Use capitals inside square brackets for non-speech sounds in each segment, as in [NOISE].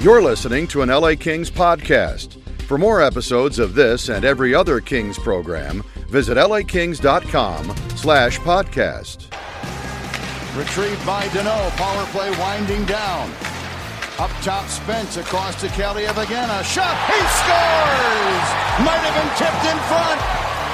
You're listening to an LA Kings podcast. For more episodes of this and every other Kings program, visit lakings.com slash podcast. Retrieved by Danault. Power play winding down. Up top, Spence across to Kelly again. A shot. He scores! Might have been tipped in front.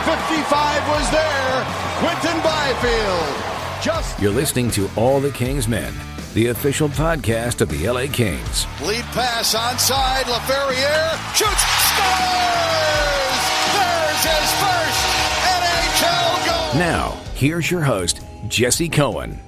55 was there. Quinton Byfield. Just You're listening to All the Kings Men, the official podcast of the LA Kings. lead pass onside. Laferriere shoots. Scores! There's his first NHL goal. Now, here's your host, Jesse Cohen.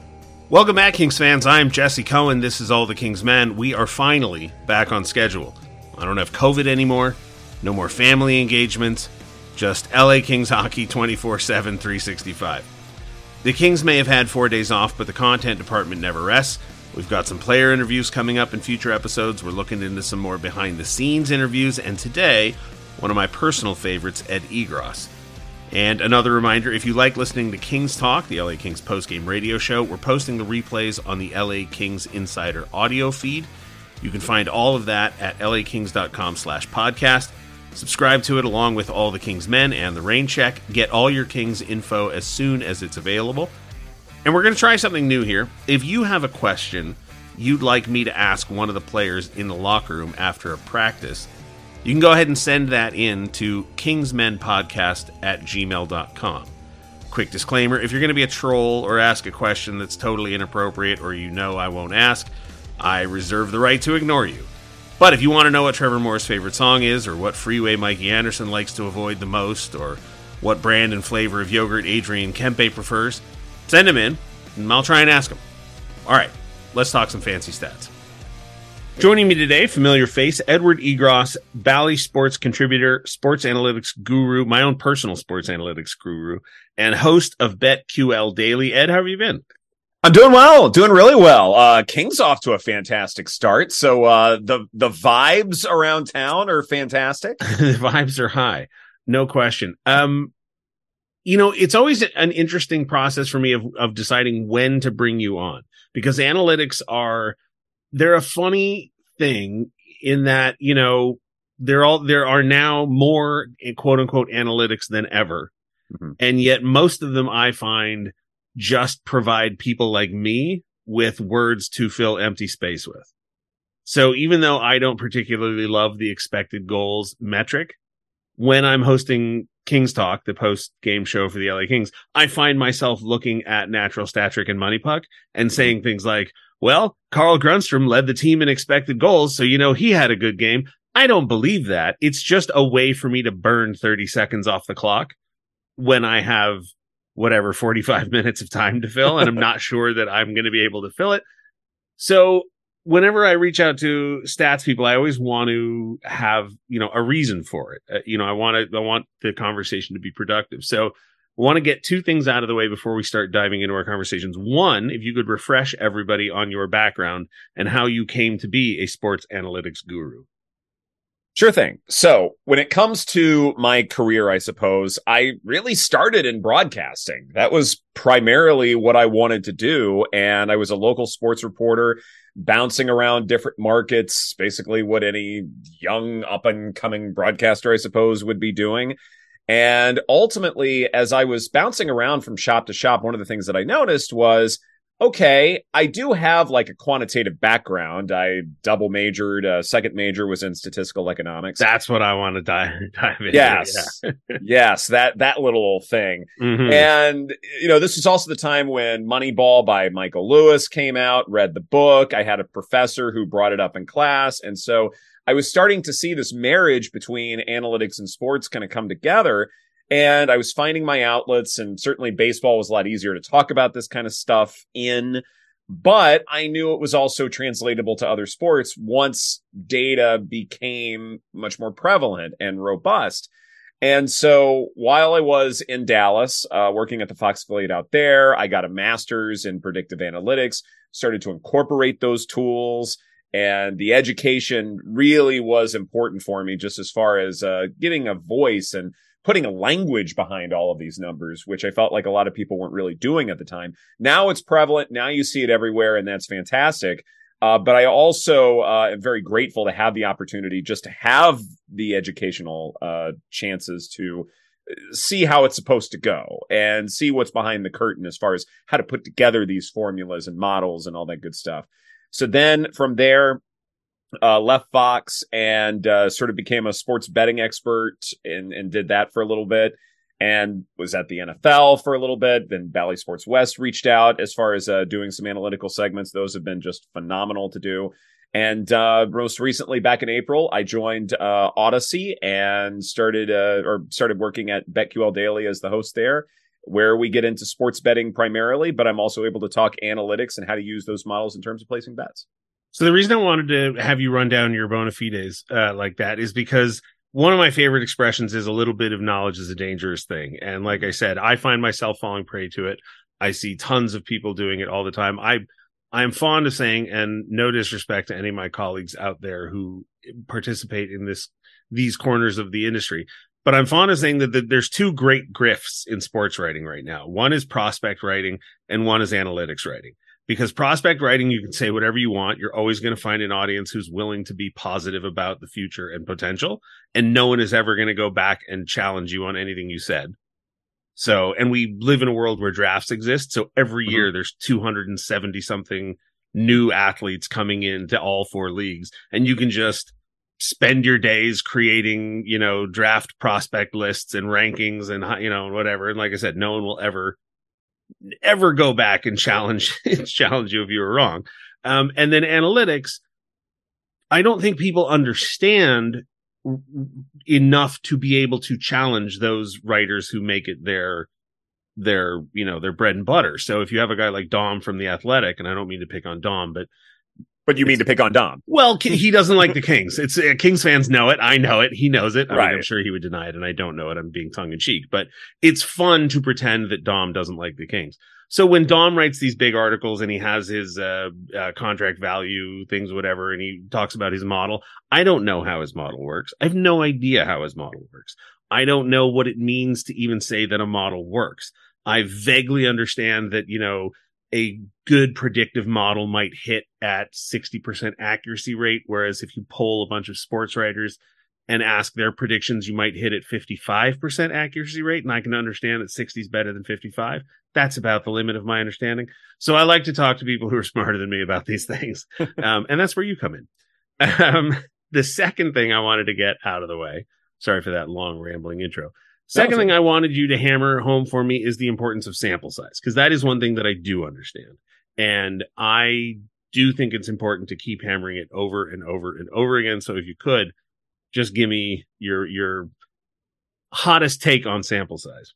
Welcome back, Kings fans. I'm Jesse Cohen. This is All the Kings Men. We are finally back on schedule. I don't have COVID anymore, no more family engagements, just LA Kings hockey 24 7, 365. The Kings may have had four days off, but the content department never rests. We've got some player interviews coming up in future episodes. We're looking into some more behind the scenes interviews, and today, one of my personal favorites, Ed Egros. And another reminder if you like listening to Kings Talk, the LA Kings postgame radio show, we're posting the replays on the LA Kings Insider audio feed. You can find all of that at lakings.com slash podcast. Subscribe to it along with all the Kings men and the rain check. Get all your Kings info as soon as it's available. And we're going to try something new here. If you have a question you'd like me to ask one of the players in the locker room after a practice, you can go ahead and send that in to kingsmenpodcast at gmail.com. Quick disclaimer if you're going to be a troll or ask a question that's totally inappropriate or you know I won't ask, I reserve the right to ignore you. But if you want to know what Trevor Moore's favorite song is, or what freeway Mikey Anderson likes to avoid the most, or what brand and flavor of yogurt Adrian Kempe prefers, send him in, and I'll try and ask him. All right, let's talk some fancy stats. Joining me today, familiar face, Edward Egros, Bally Sports contributor, sports analytics guru, my own personal sports analytics guru, and host of BetQL Daily. Ed, how have you been? I'm doing well, doing really well. Uh, King's off to a fantastic start. So, uh, the, the vibes around town are fantastic. [LAUGHS] the vibes are high, no question. Um, you know, it's always an interesting process for me of, of deciding when to bring you on because analytics are, they're a funny thing in that, you know, they're all, there are now more quote unquote analytics than ever. Mhm. And yet most of them I find just provide people like me with words to fill empty space with. So even though I don't particularly love the expected goals metric, when I'm hosting Kings Talk, the post game show for the LA Kings, I find myself looking at Natural Stat Trick and MoneyPuck and saying things like, well, Carl Grundstrom led the team in expected goals, so you know he had a good game. I don't believe that. It's just a way for me to burn 30 seconds off the clock when I have whatever 45 [LAUGHS] minutes of time to fill and I'm not sure that I'm going to be able to fill it. So whenever I reach out to stats people, I always want to have, you know, a reason for it. Uh, you know, I want to, I want the conversation to be productive. So I want to get two things out of the way before we start diving into our conversations. One, if you could refresh everybody on your background and how you came to be a sports analytics guru. Sure thing. So when it comes to my career, I suppose I really started in broadcasting. That was primarily what I wanted to do. And I was a local sports reporter bouncing around different markets, basically what any young up and coming broadcaster, I suppose, would be doing. And ultimately, as I was bouncing around from shop to shop, one of the things that I noticed was okay, I do have like a quantitative background. I double majored, uh, second major was in statistical economics. That's what I want to dive, dive into. yes. [LAUGHS] yes, that that little thing. Yeah. Mhm. And you know, this was also the time when Moneyball by Michael Lewis came out, read the book. I had a professor who brought it up in class, and so I was starting to see this marriage between analytics and sports kind of come together. And I was finding my outlets, and certainly baseball was a lot easier to talk about this kind of stuff in. But I knew it was also translatable to other sports once data became much more prevalent and robust. And so while I was in Dallas, uh, working at the Fox affiliate out there, I got a master's in predictive analytics, started to incorporate those tools. And the education really was important for me, just as far as uh, getting a voice and putting a language behind all of these numbers, which I felt like a lot of people weren't really doing at the time. Now it's prevalent. Now you see it everywhere, and that's fantastic. Uh, but I also uh, am very grateful to have the opportunity just to have the educational uh, chances to uh, see how it's supposed to go and see what's behind the curtain as far as how to put together these formulas and models and all that good stuff. So then from there, uh, left Fox and uh, sort of became a sports betting expert and, and did that for a little bit and was at the NFL for a little bit. Then Bally Sports West reached out as far as uh, doing some analytical segments. Those have been just phenomenal to do. And uh, most recently, back in April, I joined uh, Audacy and started uh, or started working at BetQL Daily as the host there, where we get into sports betting primarily. But I'm also able to talk analytics and how to use those models in terms of placing bets. So the reason I wanted to have you run down your bona fides uh, like that is because one of my favorite expressions is a little bit of knowledge is a dangerous thing. And like I said, I find myself falling prey to it. I see tons of people doing it all the time. I I'm fond of saying, and no disrespect to any of my colleagues out there who participate in this these corners of the industry, but I'm fond of saying that, that there's two great grifts in sports writing right now. One is prospect writing, and one is analytics writing because prospect writing you can say whatever you want. You're always going to find an audience who's willing to be positive about the future and potential and no one is ever going to go back and challenge you on anything you said. So and we live in a world where drafts exist. So every mm-hmm. year there's 270 something new athletes coming into all four leagues and you can just spend your days creating you know draft prospect lists and rankings and you know whatever. And like i said no one will ever ever go back and challenge [LAUGHS] challenge you if you were wrong. Um, and then analytics, I don't think people understand enough to be able to challenge those writers who make it their their you know their bread and butter. So if you have a guy like Dom from the Athletic, and I don't mean to pick on Dom, but but you mean to pick on Dom? Well, he doesn't like the Kings. It's uh, Kings fans know it. I know it. He knows it. I right. Mean, I'm sure he would deny it, and I don't know it. I'm being tongue in cheek, but it's fun to pretend that Dom doesn't like the Kings. So when Dom writes these big articles and he has his uh, uh, contract value things, whatever, and he talks about his model, I don't know how his model works. I have no idea how his model works. I don't know what it means to even say that a model works. I vaguely understand that you know a good predictive model might hit at 60% accuracy rate. Whereas if you poll a bunch of sports writers and ask their predictions, you might hit at 55% accuracy rate. And I can understand that 60 is better than 55. That's about the limit of my understanding. So I like to talk to people [LAUGHS] who are smarter than me about these things. [LAUGHS] um, and that's where you come in. Um, [LAUGHS] the second thing I wanted to get out of the way, sorry for that long rambling intro, Second thing I wanted you to hammer home for me is the importance of sample size, because that is one thing that I do understand. And I do think it's important to keep hammering it over and over and over again. So if you could just give me your your hottest take on sample size.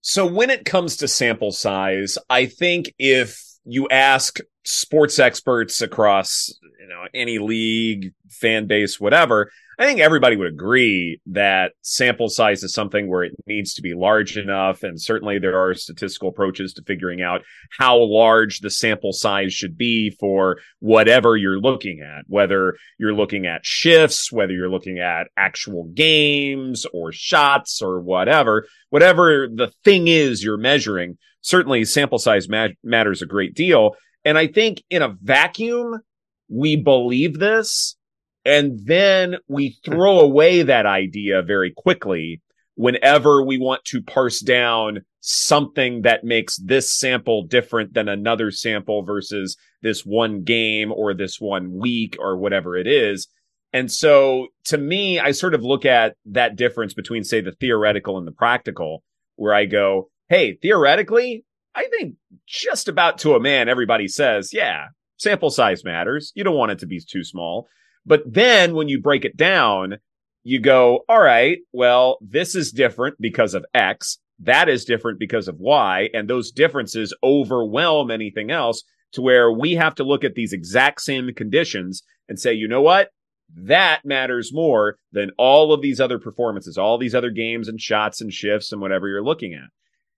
So when it comes to sample size, I think if you ask sports experts across you know any league, fan base, whatever, I think everybody would agree that sample size is something where it needs to be large enough. And certainly there are statistical approaches to figuring out how large the sample size should be for whatever you're looking at, whether you're looking at shifts, whether you're looking at actual games or shots or whatever, whatever the thing is you're measuring. Certainly sample size ma- matters a great deal. And I think in a vacuum, we believe this and then we [LAUGHS] throw away that idea very quickly whenever we want to parse down something that makes this sample different than another sample versus this one game or this one week or whatever it is. And so to me, I sort of look at that difference between, say, the theoretical and the practical, where I go, Hey, theoretically, I think just about to a man, everybody says, yeah, sample size matters. You don't want it to be too small. But then when you break it down, you go, all right, well, this is different because of X. That is different because of Y. And those differences overwhelm anything else to where we have to look at these exact same conditions and say, you know what? That matters more than all of these other performances, all these other games and shots and shifts and whatever you're looking at.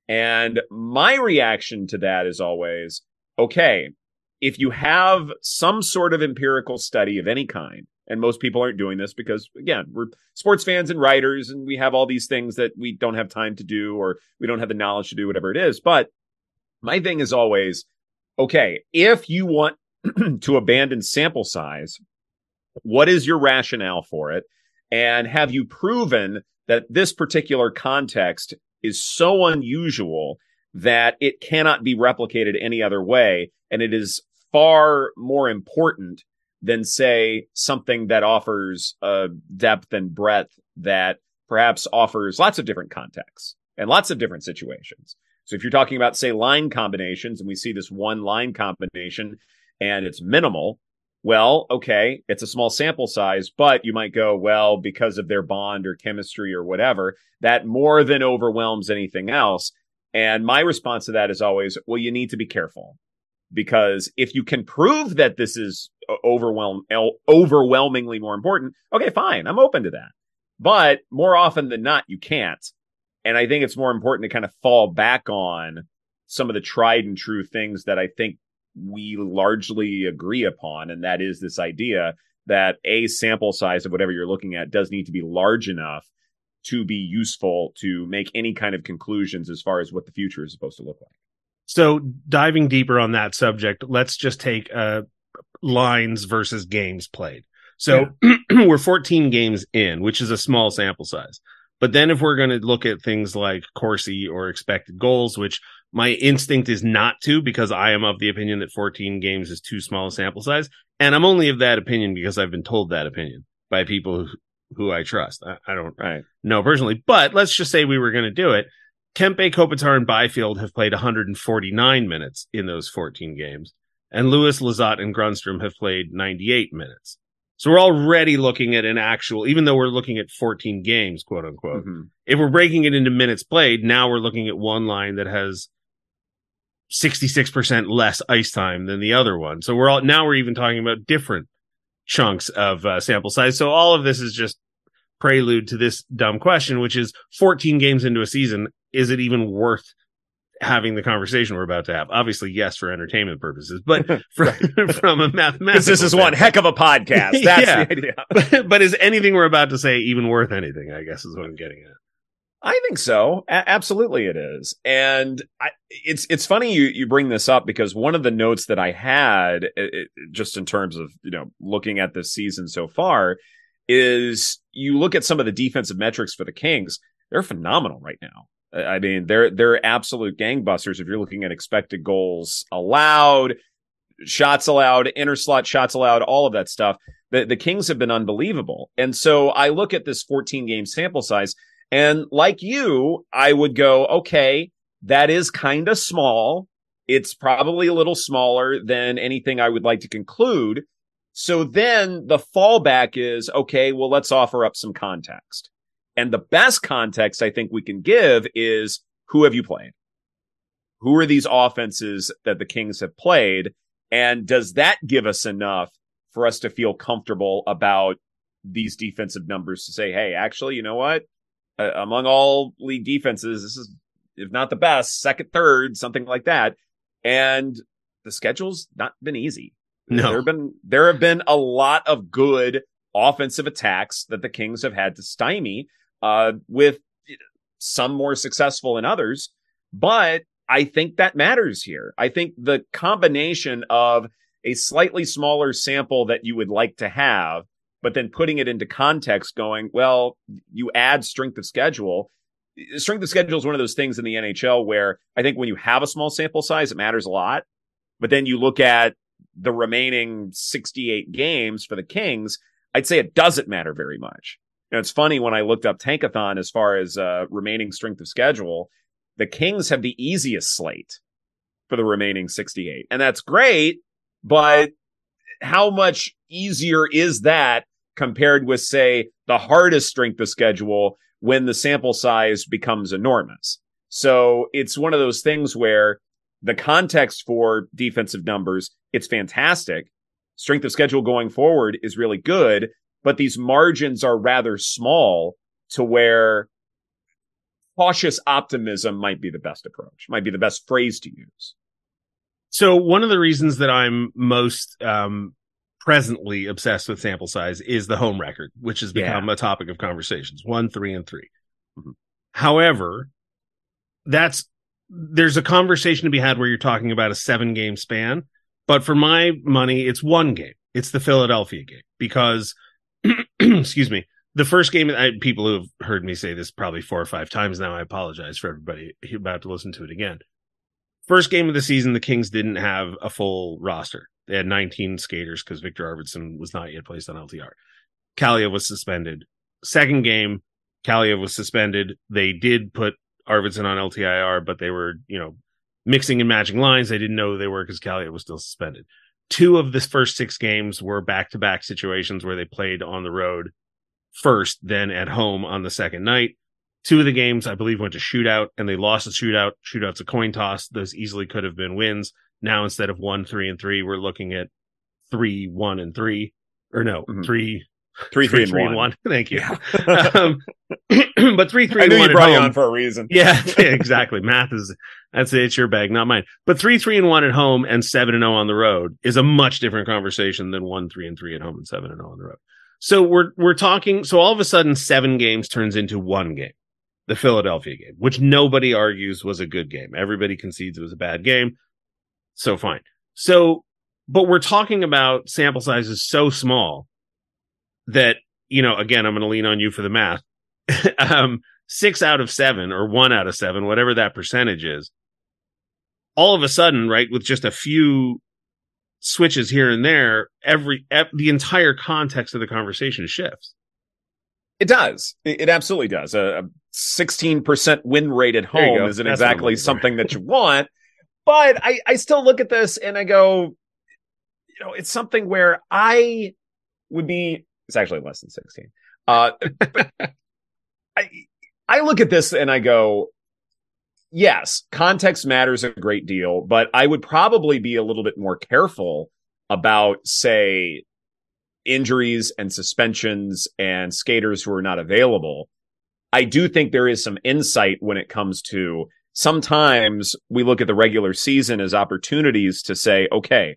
And my reaction to that is always, okay, if you have some sort of empirical study of any kind, and most people aren't doing this because again, we're sports fans and writers and we have all these things that we don't have time to do or we don't have the knowledge to do whatever it is. But my thing is always, okay, if you want [CLEARS THROAT] to abandon sample size, what is your rationale for it? And have you proven that this particular context is so unusual that it cannot be replicated any other way? And it is far more important than, say, something that offers a depth and breadth that perhaps offers lots of different contexts and lots of different situations. So if you're talking about, say, line combinations, and we see this one line combination and it's minimal, well, okay, it's a small sample size, but you might go, well, because of their bond or chemistry or whatever, that more than overwhelms anything else. And my response to that is always, well, you need to be careful because if you can prove that this is overwhelm overwhelmingly more important, okay, fine, I'm open to that. But more often than not, you can't. And I think it's more important to kind of fall back on some of the tried and true things that I think we largely agree upon. And that is this idea that a sample size of whatever you're looking at does need to be large enough to be useful to make any kind of conclusions as far as what the future is supposed to look like. So diving deeper on that subject, let's just take uh, lines versus games played. So yeah. [CLEARS THROAT] we're 14 games in, which is a small sample size. But then if we're going to look at things like Corsi or expected goals, which my instinct is not to because I am of the opinion that 14 games is too small a sample size. And I'm only of that opinion because I've been told that opinion by people who, I trust. I, I don't right. know personally, but let's just say we were going to do it. Kempe, Kopitar, and Byfield have played 149 minutes in those 14 games, and Lewis, Lizotte, and Grundstrom have played 98 minutes. So we're already looking at an actual, even though we're looking at 14 games, quote unquote. Mm-hmm. If we're breaking it into minutes played, now we're looking at one line that has 66% less ice time than the other one. So we're all, now we're even talking about different chunks of uh, sample size. So all of this is just prelude to this dumb question, which is 14 games into a season is it even worth having the conversation we're about to have? Obviously, yes, for entertainment purposes, but [LAUGHS] [LAUGHS] from, from a mathematical. this is one heck of a podcast. [LAUGHS] That's yeah. the idea. but, but is anything we're about to say even worth anything? I guess is what I'm getting at. I think so. A- absolutely, it is. And I, it's it's funny you you bring this up because one of the notes that I had, it, just in terms of you know looking at this season so far, is you look at some of the defensive metrics for the Kings. They're phenomenal right now. I mean, they're they're absolute gangbusters if you're looking at expected goals allowed, shots allowed, inner slot shots allowed, all of that stuff. The the Kings have been unbelievable. And so I look at this 14 game sample size and like you, I would go, okay, that is kind of small. It's probably a little smaller than anything I would like to conclude. So then the fallback is, okay, well, let's offer up some context. And the best context I think we can give is who have you played? Who are these offenses that the Kings have played? And does that give us enough for us to feel comfortable about these defensive numbers to say, Hey, actually, you know what? Uh, among all league defenses, this is, if not the best, second, third, something like that. And the schedule's not been easy. No. There have been, there have been a lot of good offensive attacks that the Kings have had to stymie uh, with some more successful than others. But I think that matters here. I think the combination of a slightly smaller sample that you would like to have, but then putting it into context going, well, you add strength of schedule. Strength of schedule is one of those things in the NHL where I think when you have a small sample size, it matters a lot. But then you look at the remaining 68 games for the Kings, I'd say it doesn't matter very much know, it's funny when I looked up Tankathon as far as uh, remaining strength of schedule, the Kings have the easiest slate for the remaining 68. And that's great, but how much easier is that compared with, say, the hardest strength of schedule when the sample size becomes enormous? So it's one of those things where the context for defensive numbers, it's fantastic. Strength of schedule going forward is really good but these margins are rather small to where cautious optimism might be the best approach, might be the best phrase to use. So one of the reasons that I'm most um, presently obsessed with sample size is the home record, which has become yeah. a topic of conversations. One, three, and 3 mm-hmm. However, that's there's a conversation to be had where you're talking about a seven game span. But for my money, it's one game. It's the Philadelphia game because, [CLEARS THROAT] excuse me, the first game, I, people who have heard me say this probably four or five times now. I apologize for everybody about to listen to it again. First game of the season, the Kings didn't have a full roster. They had 19 skaters because Viktor Arvidsson was not yet placed on LTIR. Kaliyev was suspended. Second game, Kaliyev was suspended. They did put Arvidsson on LTIR, but they were, you know, mixing and matching lines. They didn't know they were because Kaliyev was still suspended. Two of the first six games were back to back situations where they played on the road first, then at home on the second night. Two of the games, I believe, went to shootout and they lost the shootout. Shootout's a coin toss. Those easily could have been wins. Now, instead of one, three, and three, we're looking at three, one, and three, or no, mm-hmm. three, three, three, three, and, one. one. [LAUGHS] Thank you. [LAUGHS] um, [CLEARS THROAT] but three, three, I knew you brought you on for a reason. Yeah, [LAUGHS] exactly. Math is that's it. It's your bag, not mine. But three, three, and one at home and seven and zero oh on the road is a much different conversation than one, three, and three at home and seven and zero oh on the road. So we're we're talking. So all of a sudden, seven games turns into one game, the Philadelphia game, which nobody argues was a good game. Everybody concedes it was a bad game. So fine. So, but we're talking about sample sizes so small that you know. Again, I'm going to lean on you for the math. [LAUGHS] um, six out of seven or one out of seven, whatever that percentage is. All of a sudden, right, with just a few switches here and there, every the entire context of the conversation shifts. It does. It absolutely does. A sixteen percent win rate at home isn't That's exactly something that you want, but I I still look at this and I go, you know, it's something where I would be. It's actually less than sixteen. Uh, [LAUGHS] I I look at this and I go, yes, context matters a great deal, but I would probably be a little bit more careful about, say, injuries and suspensions and skaters who are not available. I do think there is some insight when it comes to sometimes we look at the regular season as opportunities to say, okay,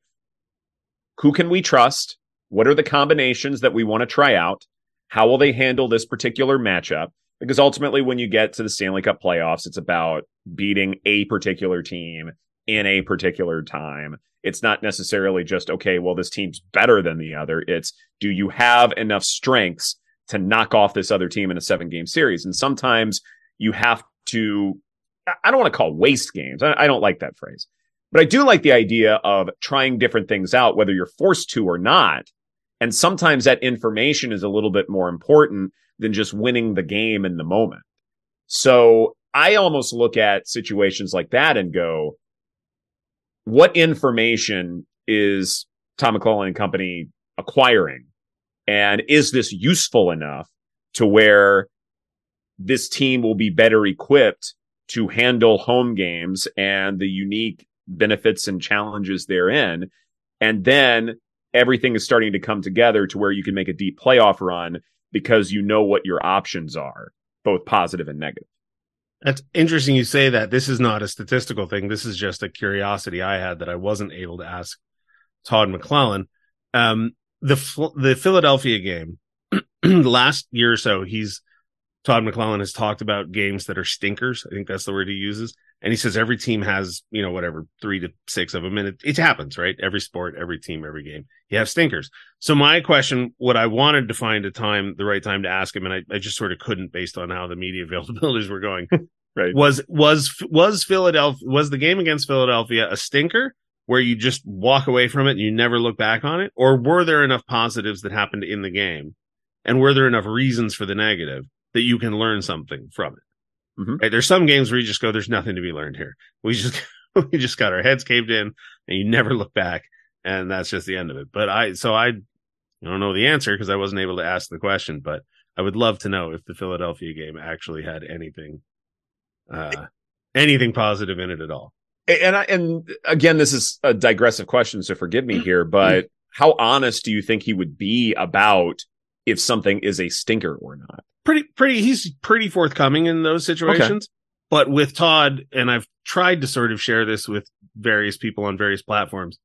who can we trust? What are the combinations that we want to try out? How will they handle this particular matchup? Because ultimately, when you get to the Stanley Cup playoffs, it's about beating a particular team in a particular time. It's not necessarily just, okay, well, this team's better than the other. It's, do you have enough strengths to knock off this other team in a seven game series? And sometimes you have to, I don't want to call waste games. I don't like that phrase, but I do like the idea of trying different things out, whether you're forced to or not. And sometimes that information is a little bit more important than just winning the game in the moment. So I almost look at situations like that and go, what information is Todd McLellan and company acquiring? And is this useful enough to where this team will be better equipped to handle home games and the unique benefits and challenges therein? And then everything is starting to come together to where you can make a deep playoff run because you know what your options are, both positive and negative. That's interesting you say that. This is not a statistical thing. This is just a curiosity I had that I wasn't able to ask Todd McLellan. Um, the the Philadelphia game [CLEARS THROAT] last year or so, he's Todd McLellan has talked about games that are stinkers. I think that's the word he uses. And he says every team has, you know, whatever, three to six of them. And it, it happens, right? Every sport, every team, every game, you have stinkers. So my question, what I wanted to find a time, the right time to ask him, and I, I just sort of couldn't based on how the media [LAUGHS] availabilities were going, [LAUGHS] right. Was, was, was Philadelphia, was the game against Philadelphia a stinker where you just walk away from it and you never look back on it? Or were there enough positives that happened in the game? And were there enough reasons for the negative that you can learn something from it? Mm-hmm. Right? There's some games where you just go, there's nothing to be learned here. We just, [LAUGHS] we just got our heads caved in and you never look back. And that's just the end of it. But I, so I, I don't know the answer because I wasn't able to ask the question, but I would love to know if the Philadelphia game actually had anything, uh, anything positive in it at all. And I, and again, this is a digressive question, so forgive me here, [CLEARS THROAT] but how honest do you think he would be about if something is a stinker or not? Pretty pretty he's pretty forthcoming in those situations. Okay. But with Todd, and I've tried to sort of share this with various people on various platforms.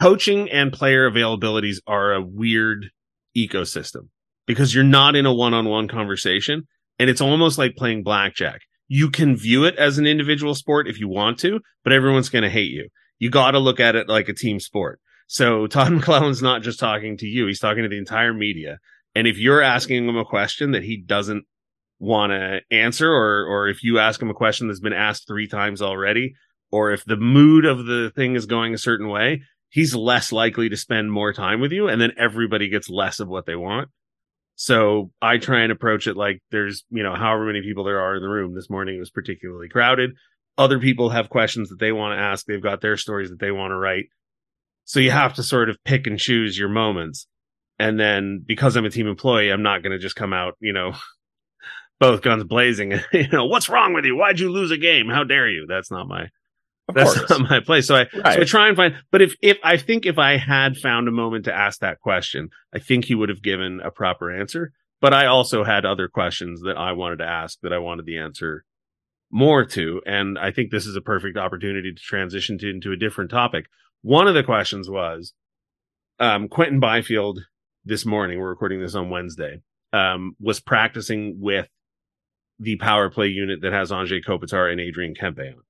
Coaching and player availabilities are a weird ecosystem because you're not in a one-on-one conversation and it's almost like playing blackjack. You can view it as an individual sport if you want to, but everyone's going to hate you. you got to look at it like a team sport. So [LAUGHS] Todd McLellan's not just talking to you; he's talking to the entire media. And if you're asking him a question that he doesn't want to answer, or or if you ask him a question that's been asked three times already, or if the mood of the thing is going a certain way, he's less likely to spend more time with you, and then everybody gets less of what they want. So I try and approach it like there's, you know, however many people there are in the room. This morning it was particularly crowded. Other people have questions that they want to ask. They've got their stories that they want to write. So you have to sort of pick and choose your moments. And then because I'm a team employee, I'm not going to just come out, you know, [LAUGHS] both guns blazing. [LAUGHS] you know, what's wrong with you? Why'd you lose a game? How dare you? That's not my Of that's course. not my place. So I Right. so I try and find. But if if I think if I had found a moment to ask that question, I think he would have given a proper answer. But I also had other questions that I wanted to ask that I wanted the answer more to, and I think this is a perfect opportunity to transition to into a different topic. One of the questions was um, Quinton Byfield this morning. We're recording this on Wednesday. Um, was practicing with the power play unit that has Anze Kopitar and Adrian Kempe on.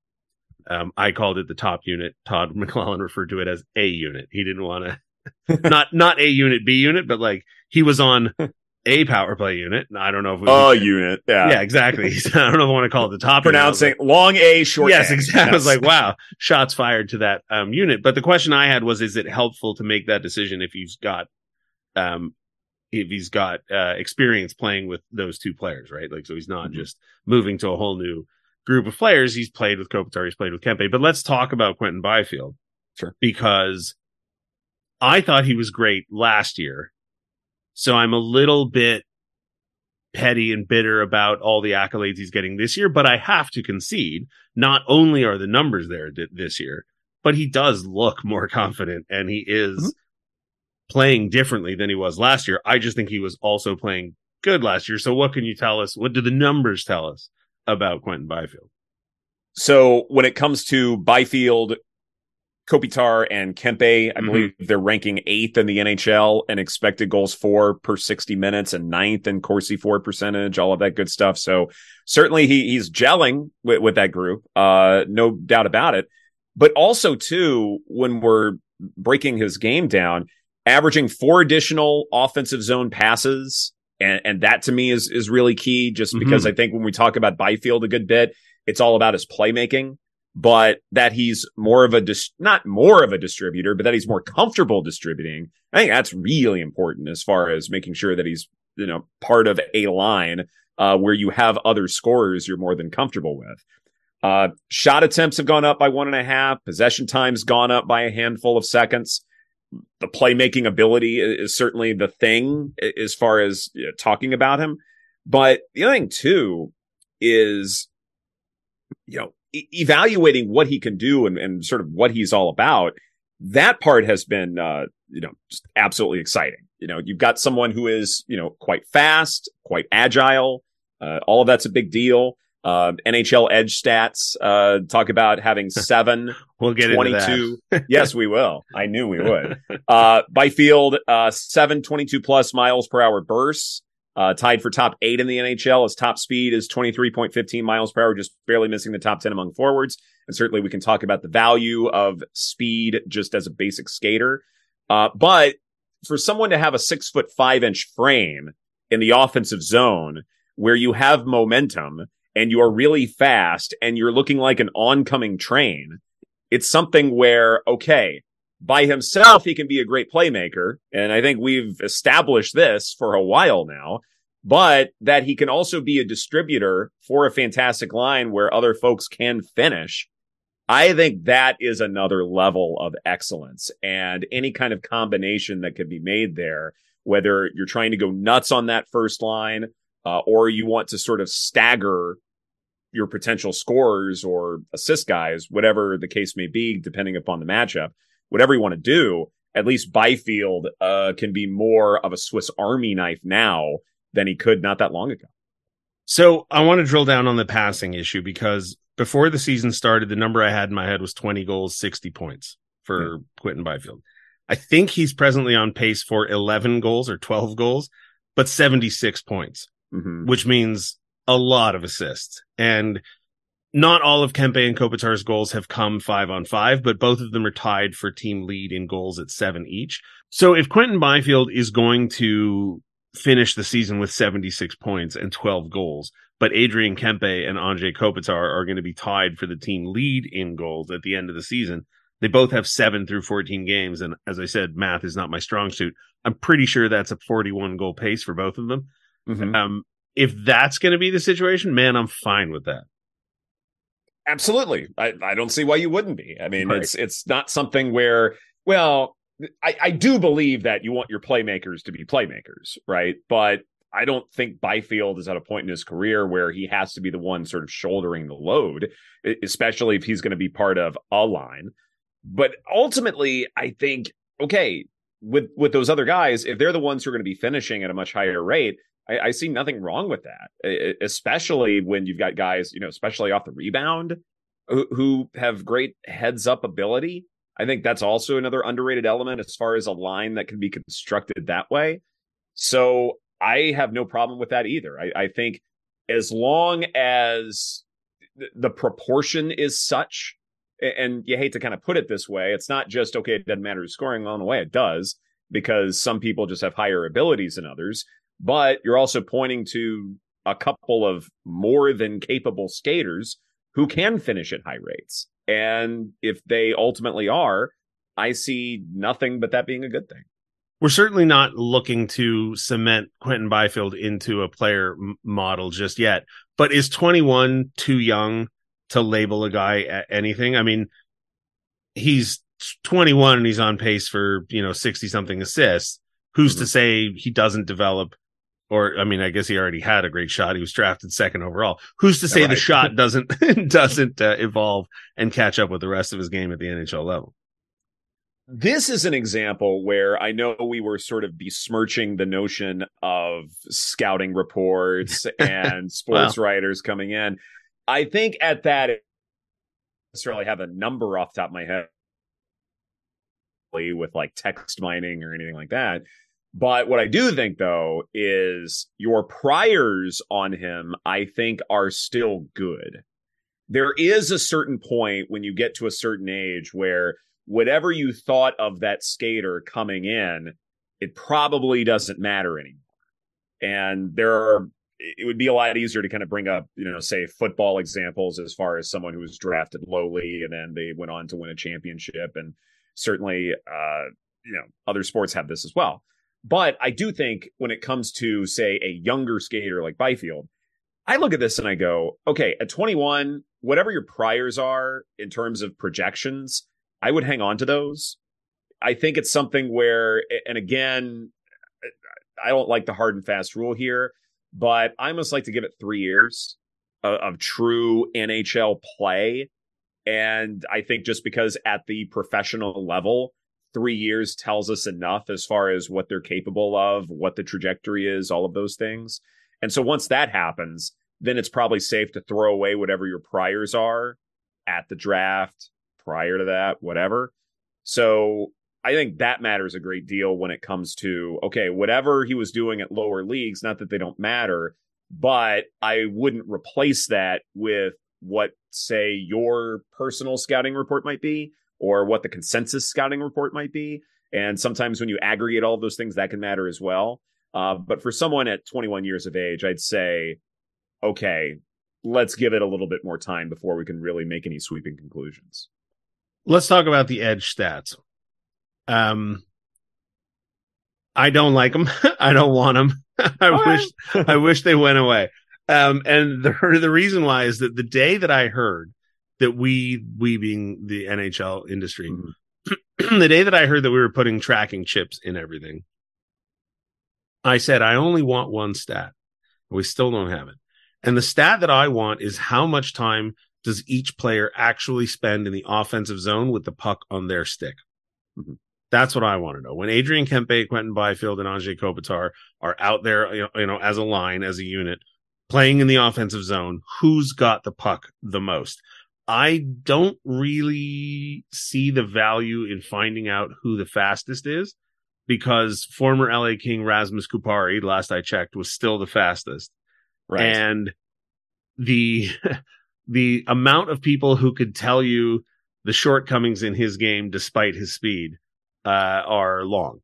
Um, I called it the top unit. Todd [LAUGHS] McLellan referred to it as a unit. He didn't want to, [LAUGHS] not not a unit, B unit, but like he was on a power play unit. I don't know if it was, A unit. Yeah. yeah, exactly. [LAUGHS] I don't know if I want to call it the top. unit. Pronouncing long A, short yes, A. exactly. I was like, wow, shots fired to that um, unit. But the question I had was, is it helpful to make that decision if you've got, um, if he's got uh, experience playing with those two players, right? Like, so he's not Mhm. just moving to a whole new group of players. He's played with Kopitar, he's played with Kempe. But let's talk about Quinton Byfield, Sure. because I thought he was great last year. So I'm a little bit petty and bitter about all the accolades he's getting this year, but I have to concede not only are the numbers there this year, but he does look more [LAUGHS] confident and he is Mhm. Playing differently than he was last year. I just think he was also playing good last year. So what can you tell us? What do the numbers tell us about Quinton Byfield? So when it comes to Byfield, Kopitar, and Kempe, I Mhm. believe they're ranking eighth in the NHL and expected goals for per 60 minutes and ninth in Corsi for percentage, all of that good stuff. So certainly he, he's gelling with, with that group. Uh, no doubt about it. But also too, when we're breaking his game down, averaging four additional offensive zone passes. And, and that to me is, is really key just because I think when we talk about Byfield a good bit, it's all about his playmaking, but that he's more of a, dis- not more of a distributor, but that he's more comfortable distributing. I think that's really important as far as making sure that he's, you know, part of a line, uh, where you have other scorers you're more than comfortable with. Uh, shot attempts have gone up by one and a half. Possession time's gone up by a handful of seconds. The playmaking ability is certainly the thing as far as you know, talking about him. But the other thing too is, you know, e- evaluating what he can do and, and sort of what he's all about. That part has been, uh, you know, just absolutely exciting. You know, you've got someone who is, you know, quite fast, quite agile. Uh, all of that's a big deal. Uh, NHL edge stats, uh, talk about having [LAUGHS] seven We'll get into that. 22. [LAUGHS] yes, we will. I knew we would. Uh, Byfield, uh, seven 22 plus miles per hour bursts, uh, tied for top eight in the NHL. His top speed is 23.15 miles per hour, just barely missing the top 10 among forwards. And certainly we can talk about the value of speed just as a basic skater. Uh, but for someone to have a six foot five inch frame in the offensive zone where you have momentum and you are really fast and you're looking like an oncoming train, it's something where, okay, by himself, he can be a great playmaker. And I think we've established this for a while now, but that he can also be a distributor for a fantastic line where other folks can finish. I think that is another level of excellence and any kind of combination that could be made there, whether you're trying to go nuts on that first line, uh, or you want to sort of stagger your potential scorers or assist guys, whatever the case may be, depending upon the matchup, whatever you want to do, at least Byfield uh, can be more of a Swiss Army knife now than he could not that long ago. So I want to drill down on the passing issue because before the season started, the number I had in my head was 20 goals, 60 points for Quinton Byfield. I think he's presently on pace for 11 goals or 12 goals, but 76 points, Mm-hmm. which means a lot of assists. And not all of Kempe and Kopitar's goals have come five on five, but both of them are tied for team lead in goals at seven each. So if Quinton Byfield is going to finish the season with 76 points and 12 goals, but Adrian Kempe and Anze Kopitar are going to be tied for the team lead in goals at the end of the season. They both have seven through 14 games. And as I said, math is not my strong suit. I'm pretty sure that's a 41 goal pace for both of them. Mm-hmm. Um, if that's going to be the situation, man, I'm fine with that. Absolutely. I, I don't see why you wouldn't be. I mean, right. it's it's not something where, well, I, I do believe that you want your playmakers to be playmakers, right? But I don't think Byfield is at a point in his career where he has to be the one sort of shouldering the load, especially if he's going to be part of a line. But ultimately, I think, okay, with with those other guys, if they're the ones who are going to be finishing at a much higher rate, I, I see nothing wrong with that, especially when you've got guys, you know, especially off the rebound who, who have great heads up ability. I think that's also another underrated element as far as a line that can be constructed that way. So I have no problem with that either. I, I think as long as the proportion is such, and you hate to kind of put it this way, it's not just okay, it doesn't matter who's scoring along the way. It does because some people just have higher abilities than others but you're also pointing to a couple of more than capable skaters who can finish at high rates. And if they ultimately are, I see nothing but that being a good thing. We're certainly not looking to cement Quinton Byfield into a player m- model just yet. But is 21 too young to label a guy at anything? I mean, he's 21 and he's on pace for, you know, 60 something assists. Who's mm-hmm. to say he doesn't develop or I mean, I guess he already had a great shot. He was drafted second overall. Who's to say right. the [LAUGHS] shot doesn't [LAUGHS] doesn't uh, evolve and catch up with the rest of his game at the NHL level? This is an example where I know we were sort of besmirching the notion of scouting reports [LAUGHS] and sports writers coming in. I think at that, I necessarily have a number off top of my head with like text mining or anything like that. But what I do think though is your priors on him, I think are still good. There is a certain point when you get to a certain age where whatever you thought of that skater coming in, it probably doesn't matter anymore. And there are, it would be a lot easier to kind of bring up, you know, say football examples as far as someone who was drafted lowly and then they went on to win a championship. And certainly, uh, you know, other sports have this as well. But I do think when it comes to, say, a younger skater like Byfield, I look at this and I go, okay, at 21, whatever your priors are in terms of projections, I would hang on to those. I think it's something where, and again, I don't like the hard and fast rule here, but I almost like to give it three years of, of true NHL play. And I think just because at the professional level, three years tells us enough as far as what they're capable of, what the trajectory is, all of those things. And so once that happens, then it's probably safe to throw away whatever your priors are at the draft, prior to that, whatever. So I think that matters a great deal when it comes to, okay, whatever he was doing at lower leagues, not that they don't matter, but I wouldn't replace that with what, say, your personal scouting report might be or what the consensus scouting report might be. And sometimes when you aggregate all those things, that can matter as well. Uh, but for someone at 21 years of age, I'd say, okay, let's give it a little bit more time before we can really make any sweeping conclusions. Let's talk about the edge stats. Um, I don't like them. [LAUGHS] I don't want them. [LAUGHS] I all wish right. I [LAUGHS] wish they went away. Um, and the the reason why is that the day that I heard that we we being the NHL industry, mm-hmm. [CLEARS THROAT] the day that I heard that we were putting tracking chips in everything, I said I only want one stat. We still don't have it. And the stat that I want is how much time does each player actually spend in the offensive zone with the puck on their stick? Mm-hmm. That's what I want to know. When Adrian Kempe, Quinton Byfield, and Anze Kopitar are out there, you know, you know, as a line, as a unit, playing in the offensive zone, who's got the puck the most? I don't really see the value in finding out who the fastest is because former LA King Rasmus Kupari, last I checked, was still the fastest. Right. And the [LAUGHS] the amount of people who could tell you the shortcomings in his game despite his speed uh, are long,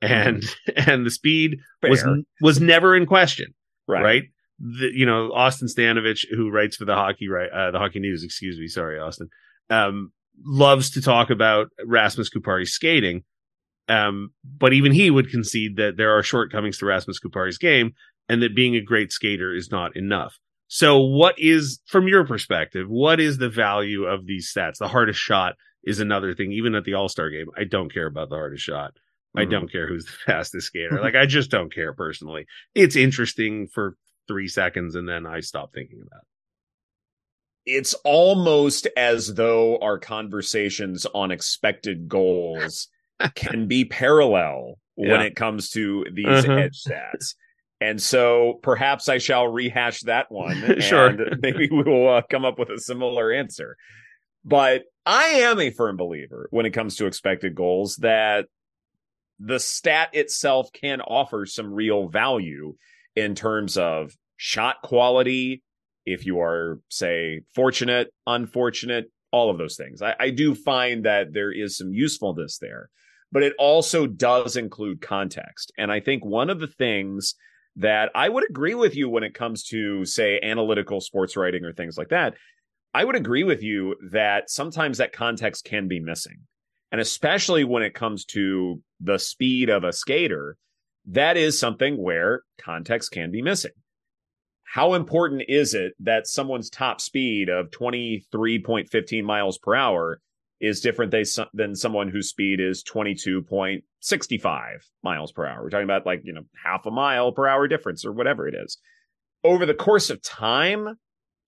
and mm-hmm. [LAUGHS] and the speed Fair. was was never in question, right? right? The, you know, Austin Stanovich, who writes for the hockey right uh, the hockey news, excuse me, sorry, Austin, um, loves to talk about Rasmus Kupari's skating. Um, but even he would concede that there are shortcomings to Rasmus Kupari's game and that being a great skater is not enough. So, what is, from your perspective, what is the value of these stats? The hardest shot is another thing. Even at the All Star game, I don't care about the hardest shot. Mm-hmm. I don't care who's the [LAUGHS] fastest skater. like, I just don't care personally. It's interesting for three seconds and then I stop thinking about it. It's almost as though our conversations on expected goals [LAUGHS] can be parallel yeah. when it comes to these uh-huh. edge stats. And so perhaps I shall rehash that one. [LAUGHS] sure. And maybe we will uh, come up with a similar answer. But I am a firm believer when it comes to expected goals that the stat itself can offer some real value in terms of shot quality. If you are, say, fortunate, unfortunate, all of those things. I, I do find that there is some usefulness there, but it also does include context. And I think one of the things that I would agree with you when it comes to, say, analytical sports writing or things like that. I would agree with you that sometimes that context can be missing. And especially when it comes to the speed of a skater, that is something where context can be missing. How important is it that someone's top speed of 23.15 miles per hour is different than someone whose speed is 22.65 miles per hour. We're talking about like, you know, half a mile per hour difference or whatever it is. Over the course of time,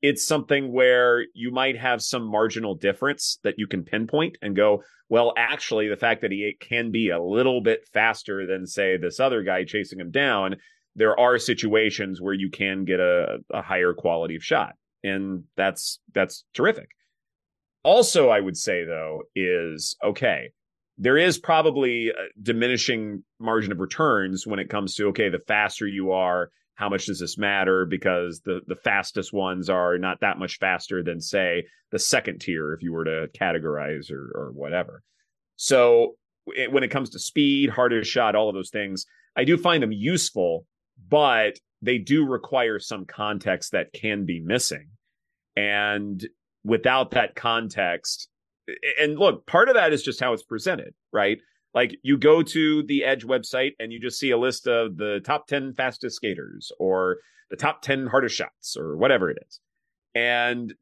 it's something where you might have some marginal difference that you can pinpoint and go, well, actually, the fact that he can be a little bit faster than, say, this other guy chasing him down, there are situations where you can get a, a higher quality of shot. And that's that's terrific. Also, I would say though, is okay, there is probably a diminishing margin of returns when it comes to okay, the faster you are, how much does this matter? Because the the fastest ones are not that much faster than say the second tier if you were to categorize or or whatever. So it, when it comes to speed, hardest shot, all of those things, I do find them useful, but they do require some context that can be missing. And without that context. And look, part of that is just how it's presented, right? Like you go to the Edge website and you just see a list of the top 10 fastest skaters or the top 10 hardest shots or whatever it is. And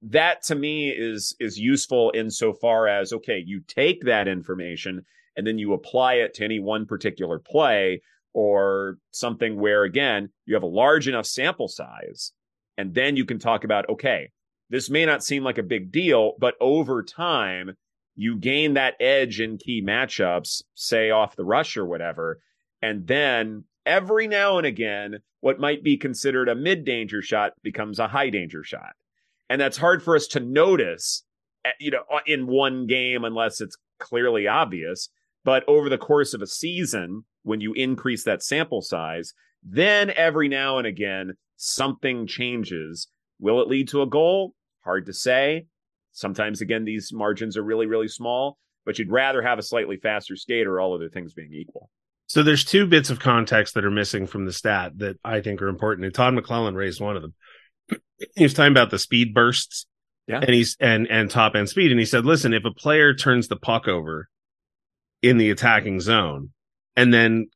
that to me is is useful insofar as okay, you take that information and then you apply it to any one particular play or something where again, you have a large enough sample size and then you can talk about okay, this may not seem like a big deal, but over time, you gain that edge in key matchups, say off the rush or whatever. And then every now and again, what might be considered a mid danger shot becomes a high danger shot. And that's hard for us to notice, eh, you know, in one game unless it's clearly obvious. But over the course of a season, when you increase that sample size, then every now and again, something changes. Will it lead to a goal? Hard to say. Sometimes, again, these margins are really, really small, but you'd rather have a slightly faster skater, all other things being equal. So there's two bits of context that are missing from the stat that I think are important. And Todd McLellan raised one of them. [CLEARS THROAT] He was talking about the speed bursts. Yeah. And he's and and top end speed. And he said, listen, if a player turns the puck over in the attacking zone and then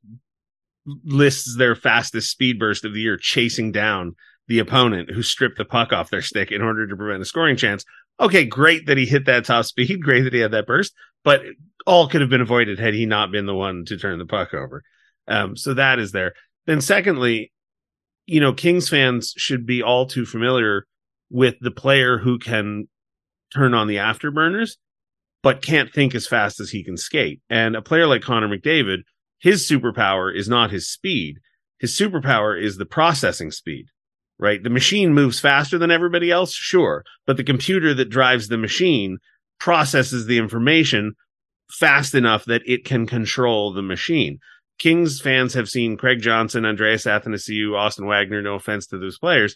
lists their fastest speed burst of the year chasing down the opponent who stripped the puck off their stick in order to prevent a scoring chance. Okay, great that he hit that top speed. [LAUGHS] Great that he had that burst, but all could have been avoided had he not been the one to turn the puck over. Um, so that is there. Then, secondly, you know, Kings fans should be all too familiar with the player who can turn on the afterburners, but can't think as fast as he can skate. And a player like Connor McDavid, his superpower is not his speed. His superpower is the processing speed right? The machine moves faster than everybody else, sure, but the computer that drives the machine processes the information fast enough that it can control the machine. Kings fans have seen Craig Johnson, Andreas Athanasiou, Austin Wagner, no offense to those players,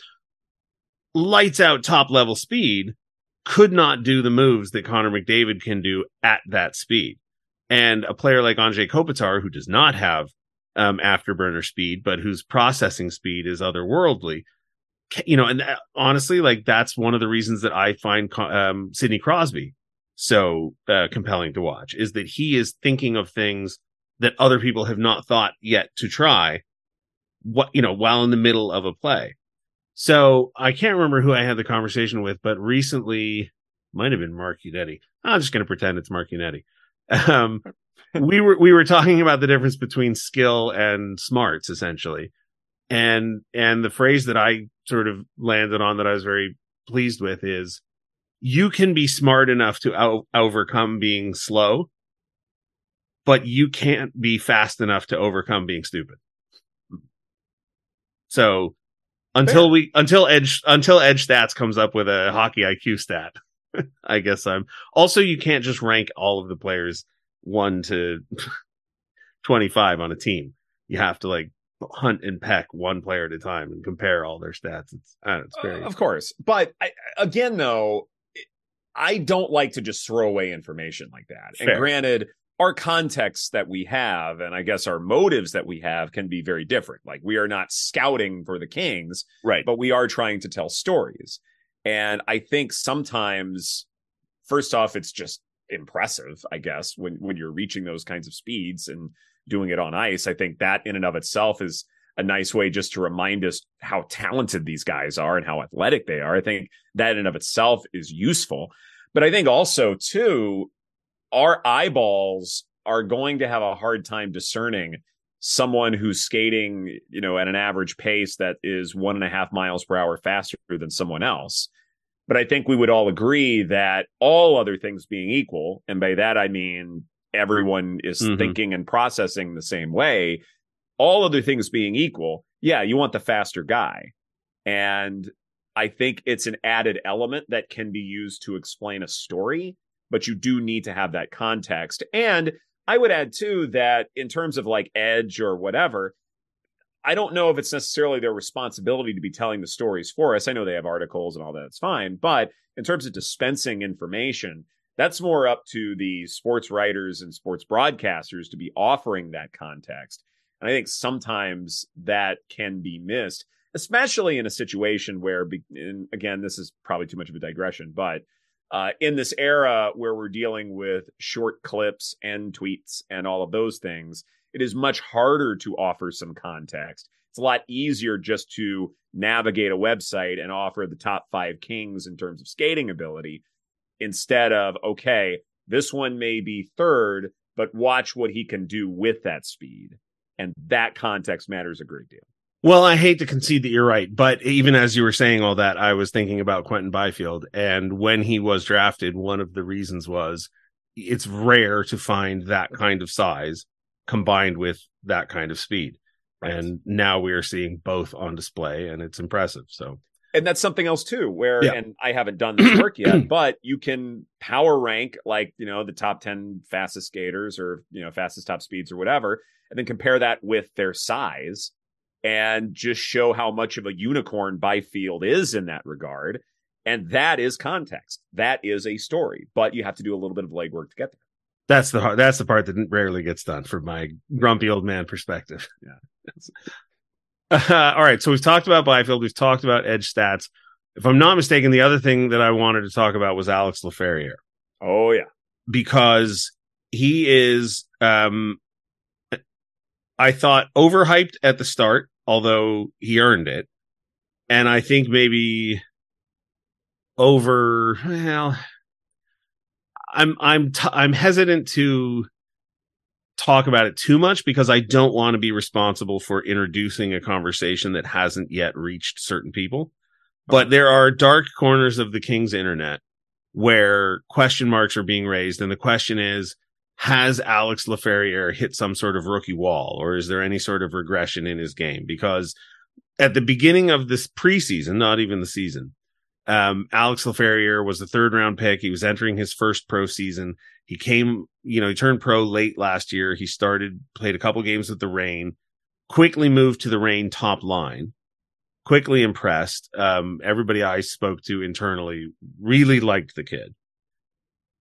lights out top level speed could not do the moves that Connor McDavid can do at that speed. And a player like Anze Kopitar, who does not have um, afterburner speed, but whose processing speed is otherworldly, you know, and uh, honestly, like that's one of the reasons that I find um, Sidney Crosby so uh, compelling to watch is that he is thinking of things that other people have not thought yet to try what you know while in the middle of a play so i can't remember who i had the conversation with but recently might have been mark Udetti. i'm just going to pretend it's mark Udetti. um [LAUGHS] we were we were talking about the difference between skill and smarts essentially and and the phrase that i sort of landed on that i was very pleased with is you can be smart enough to out- overcome being slow, but you can't be fast enough to overcome being stupid. So until Fair. we until edge until edge stats comes up with a hockey IQ stat, [LAUGHS] I guess I'm also you can't just rank all of the players one to [LAUGHS] twenty five on a team. You have to like hunt and peck one player at a time and compare all their stats. It's, know, it's very, uh, of course. But I, again, though, I don't like to just throw away information like that. Fair. And granted, our context that we have, and I guess our motives that we have can be very different. Like we are not scouting for the Kings, right? But we are trying to tell stories. And I think sometimes, first off, it's just impressive, I guess, when when you're reaching those kinds of speeds and doing it on ice. I think that in and of itself is a nice way just to remind us how talented these guys are and how athletic they are. I think that in and of itself is useful. But I think also too, our eyeballs are going to have a hard time discerning someone who's skating, you know, at an average pace that is one and a half miles per hour faster than someone else. But I think we would all agree that all other things being equal, and by that I mean everyone is mm-hmm. thinking and processing the same way, all other things being equal, yeah, you want the faster guy. And I think it's an added element that can be used to explain a story, but you do need to have that context. And I would add too that in terms of like edge or whatever, I don't know if it's necessarily their responsibility to be telling the stories for us. I know they have articles and all that, it's fine. But in terms of dispensing information, that's more up to the sports writers and sports broadcasters to be offering that context. And I think sometimes that can be missed especially in a situation where, again, this is probably too much of a digression, but uh, in this era where we're dealing with short clips and tweets and all of those things, it is much harder to offer some context. It's a lot easier just to navigate a website and offer the top five kings in terms of skating ability instead of, okay, this one may be third, but watch what he can do with that speed. And that context matters a great deal. Well, I hate to concede that you're right, but even as you were saying all that, I was thinking about Quinton Byfield. And when he was drafted, one of the reasons was it's rare to find that kind of size combined with that kind of speed. Right. And now we are seeing both on display and it's impressive. So, and that's something else too, where, yeah. and I haven't done this work yet, [CLEARS THROAT] but you can power rank like, you know, the top 10 fastest skaters or, you know, fastest top speeds or whatever, and then compare that with their size and just show how much of a unicorn Byfield is in that regard. And that is context. That is a story, but you have to do a little bit of legwork to get there. That's the that's the part that rarely gets done from my grumpy old man perspective. Yeah. [LAUGHS] Uh, [LAUGHS] all right, so we've talked about Byfield, we've talked about edge stats. If I'm not mistaken, the other thing that I wanted to talk about was Alex Laferriere. Oh yeah, because he is, um, I thought overhyped at the start although he earned it. And I think maybe over well I'm I'm t- I'm hesitant to talk about it too much because I don't want to be responsible for introducing a conversation that hasn't yet reached certain people. But there are dark corners of the King's internet where question marks are being raised. And the question is, has Alex Laferriere hit some sort of rookie wall or is there any sort of regression in his game? Because at the beginning of this preseason, not even the season, um, Alex Laferriere was the third round pick. He was entering his first pro season. He came, you know, he turned pro late last year. He started, played a couple games with the Rain, quickly moved to the Rain top line, quickly impressed. Um, everybody I spoke to internally really liked the kid.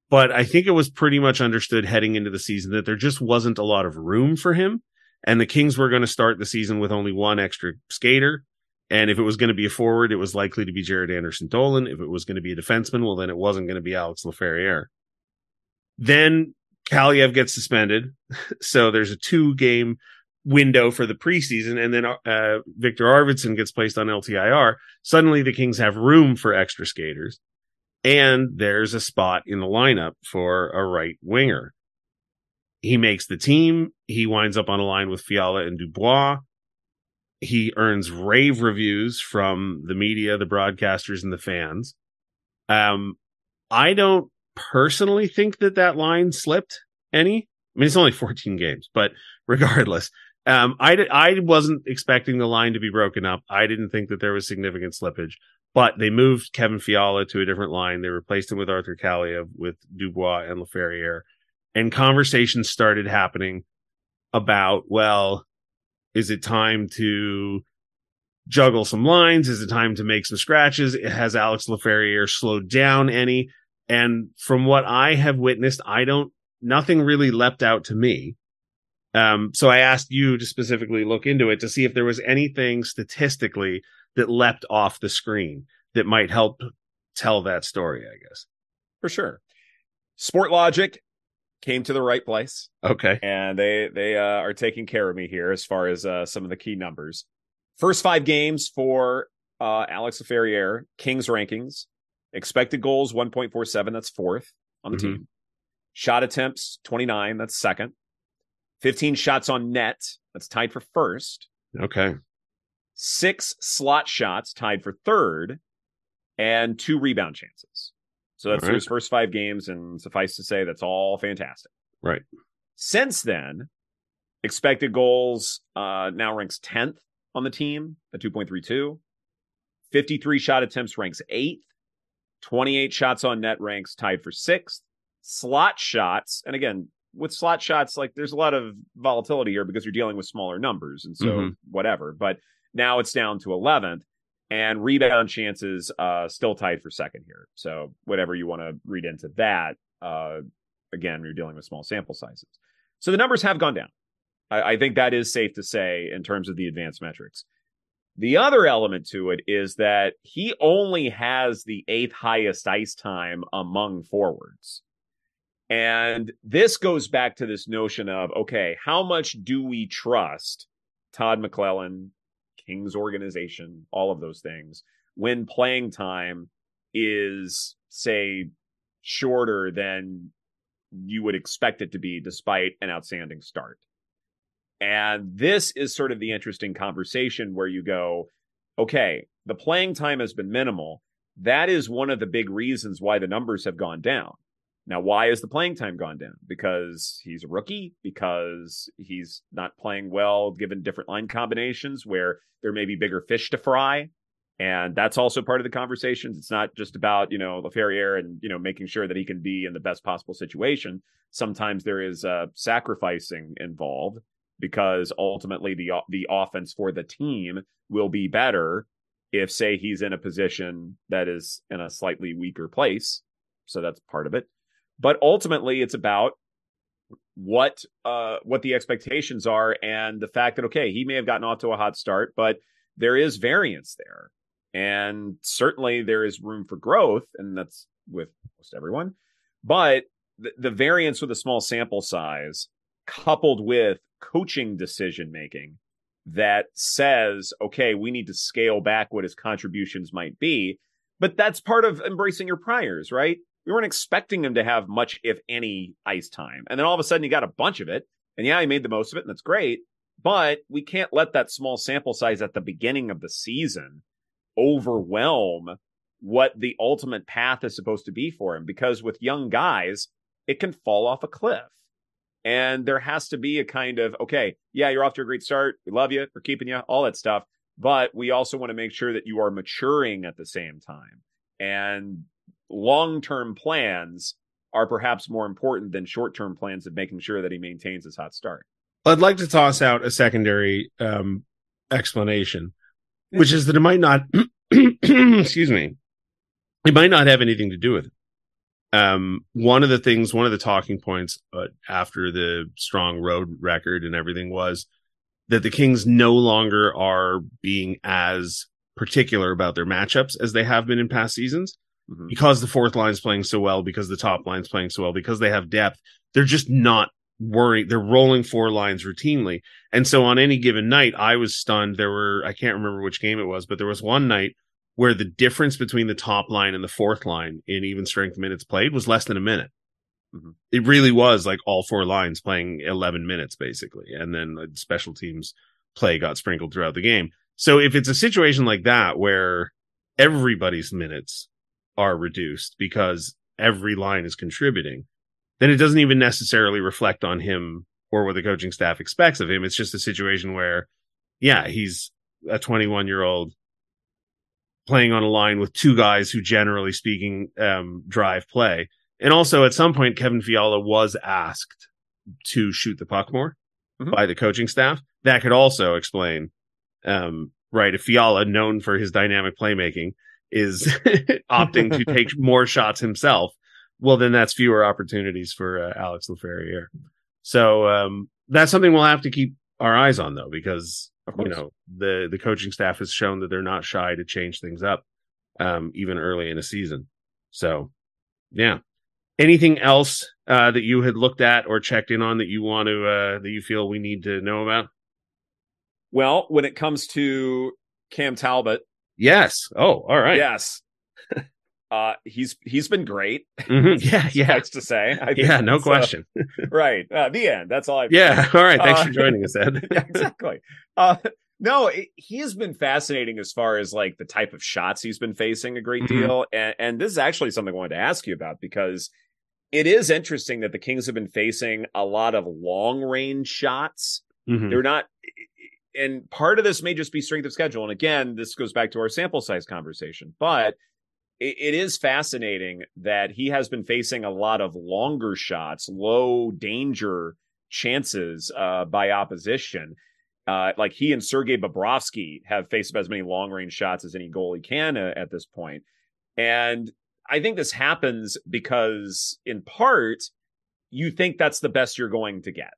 But I think it was pretty much understood heading into the season that there just wasn't a lot of room for him. And the Kings were going to start the season with only one extra skater. And if it was going to be a forward, it was likely to be Jaret Anderson Dolan. If it was going to be a defenseman, well, then it wasn't going to be Alex Laferriere. Then Kaliyev gets suspended. [LAUGHS] So there's a two game window for the preseason. And then uh, Viktor Arvidsson gets placed on LTIR. Suddenly the Kings have room for extra skaters. And there's a spot in the lineup for a right winger. He makes the team. He winds up on a line with Fiala and Dubois. He earns rave reviews from the media, the broadcasters, and the fans. Um, I don't personally think that that line slipped any. I mean, it's only 14 games, but regardless, um, I, I wasn't expecting the line to be broken up. I didn't think that there was significant slippage, but they moved Kevin Fiala to a different line. They replaced him with Arthur Kaliyev, with Dubois and Laferriere, and conversations started happening about, well, is it time to juggle some lines? Is it time to make some scratches? Has Alex Laferriere slowed down any? And from what I have witnessed, I don't, nothing really leapt out to me. Um, so I asked you to specifically look into it to see if there was anything statistically that leapt off the screen that might help tell that story, I guess. For sure. SportLogiq came to the right place. Okay. And they they uh, are taking care of me here as far as uh, some of the key numbers. First five games for uh, Alex Laferriere, Kings rankings, expected goals 1.47, that's fourth on the mm-hmm. team. Shot attempts 29, that's second. 15 shots on net. That's tied for first. Okay. Six slot shots tied for third, and two rebound chances. So that's right. his first five games, and suffice to say, that's all fantastic. Right. Since then, expected goals uh, now ranks 10th on the team at 2.32. 53 shot attempts ranks 8th. 28 shots on net ranks tied for 6th. Slot shots, and again, with slot shots, like there's a lot of volatility here because you're dealing with smaller numbers, and so mm-hmm. whatever. But now it's down to 11th, and rebound chances uh, still tied for second here. So whatever you want to read into that, uh, again, you're dealing with small sample sizes. So the numbers have gone down. I, I think that is safe to say in terms of the advanced metrics. The other element to it is that he only has the eighth highest ice time among forwards. And this goes back to this notion of okay, how much do we trust Todd McLellan, King's organization, all of those things, when playing time is, say, shorter than you would expect it to be despite an outstanding start? And this is sort of the interesting conversation where you go, okay, the playing time has been minimal. That is one of the big reasons why the numbers have gone down now, why is the playing time gone down? Because he's a rookie, because he's not playing well given different line combinations where there may be bigger fish to fry. And that's also part of the conversations. It's not just about, you know, Laferriere and, you know, making sure that he can be in the best possible situation. Sometimes there is uh, sacrificing involved because ultimately the the offense for the team will be better if say he's in a position that is in a slightly weaker place. So that's part of it. But ultimately, it's about what uh what the expectations are and the fact that okay, he may have gotten off to a hot start, but there is variance there. And certainly there is room for growth, and that's with most everyone. But the, the variance with a small sample size, coupled with coaching decision making, that says, okay, we need to scale back what his contributions might be. But that's part of embracing your priors, right? we weren't expecting him to have much, if any, ice time. And then all of a sudden he got a bunch of it. And yeah, he made the most of it, and that's great. But we can't let that small sample size at the beginning of the season overwhelm what the ultimate path is supposed to be for him. Because with young guys, it can fall off a cliff. And there has to be a kind of, okay, yeah, you're off to a great start. We love you. We're keeping you, all that stuff. But we also want to make sure that you are maturing at the same time. And long term plans are perhaps more important than short term plans of making sure that he maintains his hot start. I'd like to toss out a secondary um, explanation. which is that it might not, [CLEARS THROAT] excuse me, it might not have anything to do with it. Um, one of the things, one of the talking points uh, after the strong road record and everything was that the Kings no longer are being as particular about their matchups as they have been in past seasons Mhm. because the fourth line's playing so well, because the top line's playing so well, because they have depth. They're just not worrying. They're rolling four lines routinely. And so on any given night, I was stunned. There were, I can't remember which game it was, but there was one night where the difference between the top line and the fourth line in even strength minutes played was less than a minute. Mhm. It really was like all four lines playing 11 minutes basically. And then the special teams play got sprinkled throughout the game. So if it's a situation like that where everybody's minutes are reduced because every line is contributing, then it doesn't even necessarily reflect on him or what the coaching staff expects of him. It's just a situation where, yeah, he's a 21 year old playing on a line with two guys who, generally speaking, um, drive play. And also, at some point, Kevin Fiala was asked to shoot the puck more Mhm. by the coaching staff. That could also explain, um, right? If Fiala, known for his dynamic playmaking, is [LAUGHS] opting to take [LAUGHS] more shots himself, well, then that's fewer opportunities for uh, Alex Laferriere. So um, that's something we'll have to keep our eyes on, though, because you course. know the the coaching staff has shown that they're not shy to change things up, um, even early in a season. So, yeah. Anything else uh, that you had looked at or checked in on that you want to uh, that you feel we need to know about? Well, when it comes to Cam Talbot, Yes. Oh, all right. yes, uh, he's he's been great. Mhm. [LAUGHS] Yeah. Yeah. Suffice to say, Yeah. No that's, uh, question. [LAUGHS] right. Uh, the end. That's all I. Yeah. [LAUGHS] All right. Thanks Uh, for joining us, Ed. yeah, exactly. Uh, no, it, he has been fascinating as far as like the type of shots he's been facing a great Mhm. deal. And, and this is actually something I wanted to ask you about because it is interesting that the Kings have been facing a lot of long range shots. Mhm. They're not, and part of this may just be strength of schedule. And again, this goes back to our sample size conversation, but it, it is fascinating that he has been facing a lot of longer shots, low danger chances uh, by opposition. Uh, like he and Sergei Bobrovsky have faced about as many long range shots as any goalie can uh, at this point. And I think this happens because, in part, you think that's the best you're going to get.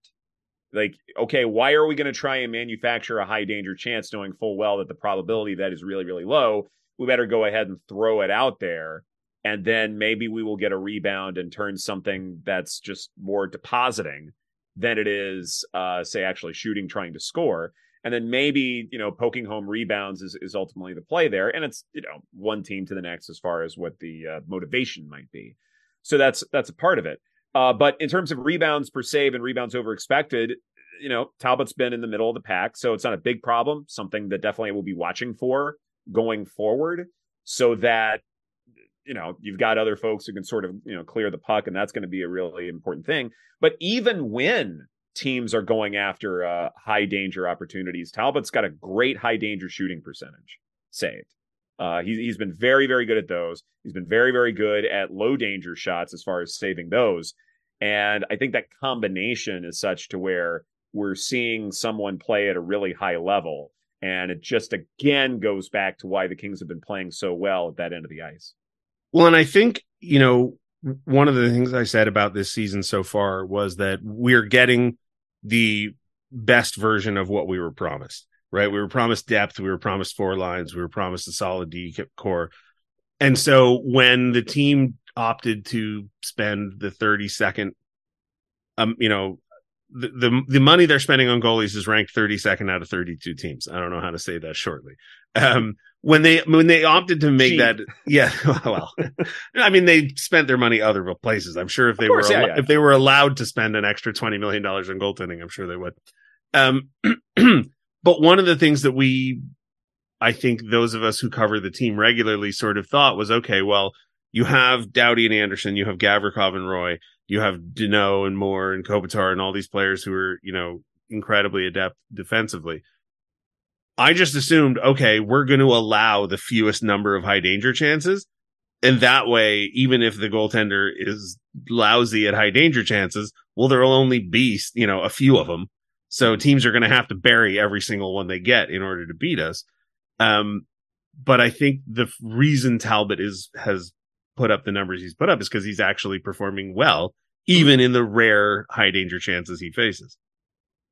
Like, okay, why are we going to try and manufacture a high danger chance knowing full well that the probability that is really, really low? We better go ahead and throw it out there. And then maybe we will get a rebound and turn something that's just more depositing than it is, uh, say, actually shooting, trying to score. And then maybe, you know, poking home rebounds is, is ultimately the play there. And it's, you know, one team to the next as far as what the uh, motivation might be. So that's, that's a part of it. Uh, but in terms of rebounds per save and rebounds over expected, you know, Talbot's been in the middle of the pack. So it's not a big problem, something that definitely we'll be watching for going forward so that, you know, you've got other folks who can sort of, you know, clear the puck. And that's going to be a really important thing. But even when teams are going after uh, high danger opportunities, Talbot's got a great high danger shooting percentage saved. Uh, he, he's been very, very good at those. He's been very, very good at low danger shots as far as saving those. And I think that combination is such to where we're seeing someone play at a really high level. And it just again goes back to why the Kings have been playing so well at that end of the ice. Well, and I think, you know, one of the things I said about this season so far was that we're getting the best version of what we were promised, right? We were promised depth. We were promised four lines. We were promised a solid D core. And so when the team opted to spend the 30 second, um, you know, the, the the money they're spending on goalies is ranked 32nd out of 32 teams. I don't know how to say that shortly. Um, when they when they opted to make Cheap. that, yeah, [LAUGHS] well, I mean they spent their money other places. I'm sure if they course, were yeah, al- yeah. if they were allowed to spend an extra 20 million dollars on goaltending, I'm sure they would. Um, [CLEARS THROAT] but one of the things that we, I think those of us who cover the team regularly sort of thought was, okay, well, you have Doughty and Anderson, you have Gavrikov and Roy, you have Danault and Moore and Kopitar and all these players who are, you know, incredibly adept defensively. I just assumed, okay, we're going to allow the fewest number of high danger chances. And that way, even if the goaltender is lousy at high danger chances, well, there'll only be, you know, a few of them. So teams are going to have to bury every single one they get in order to beat us. Um, but I think the reason Talbot is has put up the numbers he's put up is because he's actually performing well, even in the rare high danger chances he faces.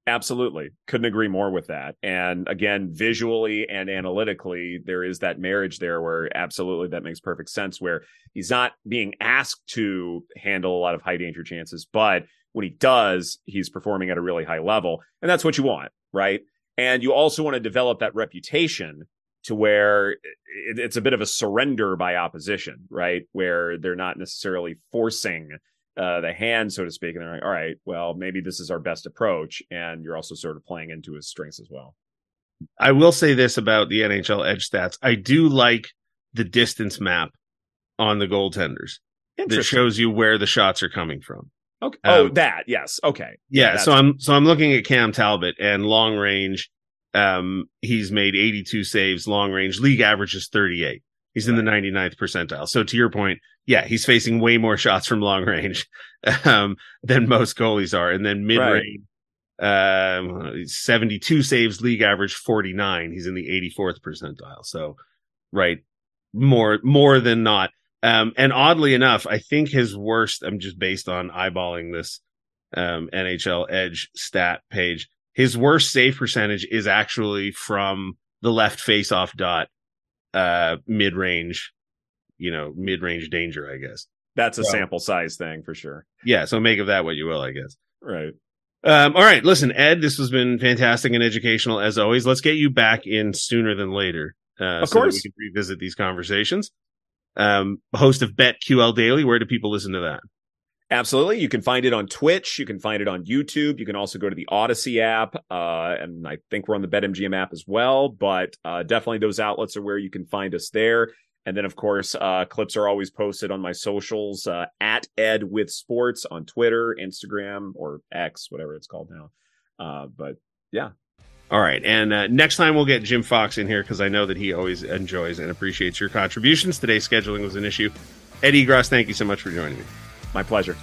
Absolutely. Couldn't agree more with that. And again, visually and analytically, there is that marriage there where absolutely that makes perfect sense where he's not being asked to handle a lot of high danger chances, but when he does, he's performing at a really high level. And that's what you want, right? And you also want to develop that reputation to where it's a bit of a surrender by opposition, right? Where they're not necessarily forcing uh, the hand, so to speak, and they're like, all right, well, maybe this is our best approach, and you're also sort of playing into his strengths as well. I will say this about the NHL Edge stats: I do like the distance map on the goaltenders that shows you where the shots are coming from. Okay. Oh, um, that yes. Okay. Yeah. yeah so I'm so I'm looking at Cam Talbot and long range. Um, he's made 82 saves long range. League average is 38. He's in the 99th percentile. So to your point, yeah, he's facing way more [LAUGHS] shots from long range um, than most goalies are. And then mid range, right. um, 72 saves, league average 49. He's in the 84th percentile. So, right, more more than not. Um, and oddly enough, I think his worst. I'm just based on eyeballing this um, NHL Edge stat page. His worst save percentage is actually from the left face-off dot, uh, mid-range you know, mid range danger, I guess. That's a so, sample size thing for sure. Yeah. So make of that what you will, I guess. Right. Um, all right. Listen, Ed, this has been fantastic and educational as always. Let's get you back in sooner than later. Uh, of so course. we can revisit these conversations. Um, host of BetQL Daily. Where do people listen to that? Absolutely. You can find it on Twitch. You can find it on YouTube. You can also go to the Odyssey app. Uh, and I think we're on the BetMGM app as well. But uh, definitely those outlets are where you can find us there. And then, of course, uh, clips are always posted on my socials uh, at Ed with Sports on Twitter, Instagram, or X, whatever it's called now. Uh, but yeah. All right. And uh, next time we'll get Jim Fox in here because I know that he always enjoys and appreciates your contributions. Today's scheduling was an issue. Ed Egros, thank you so much for joining me. My pleasure.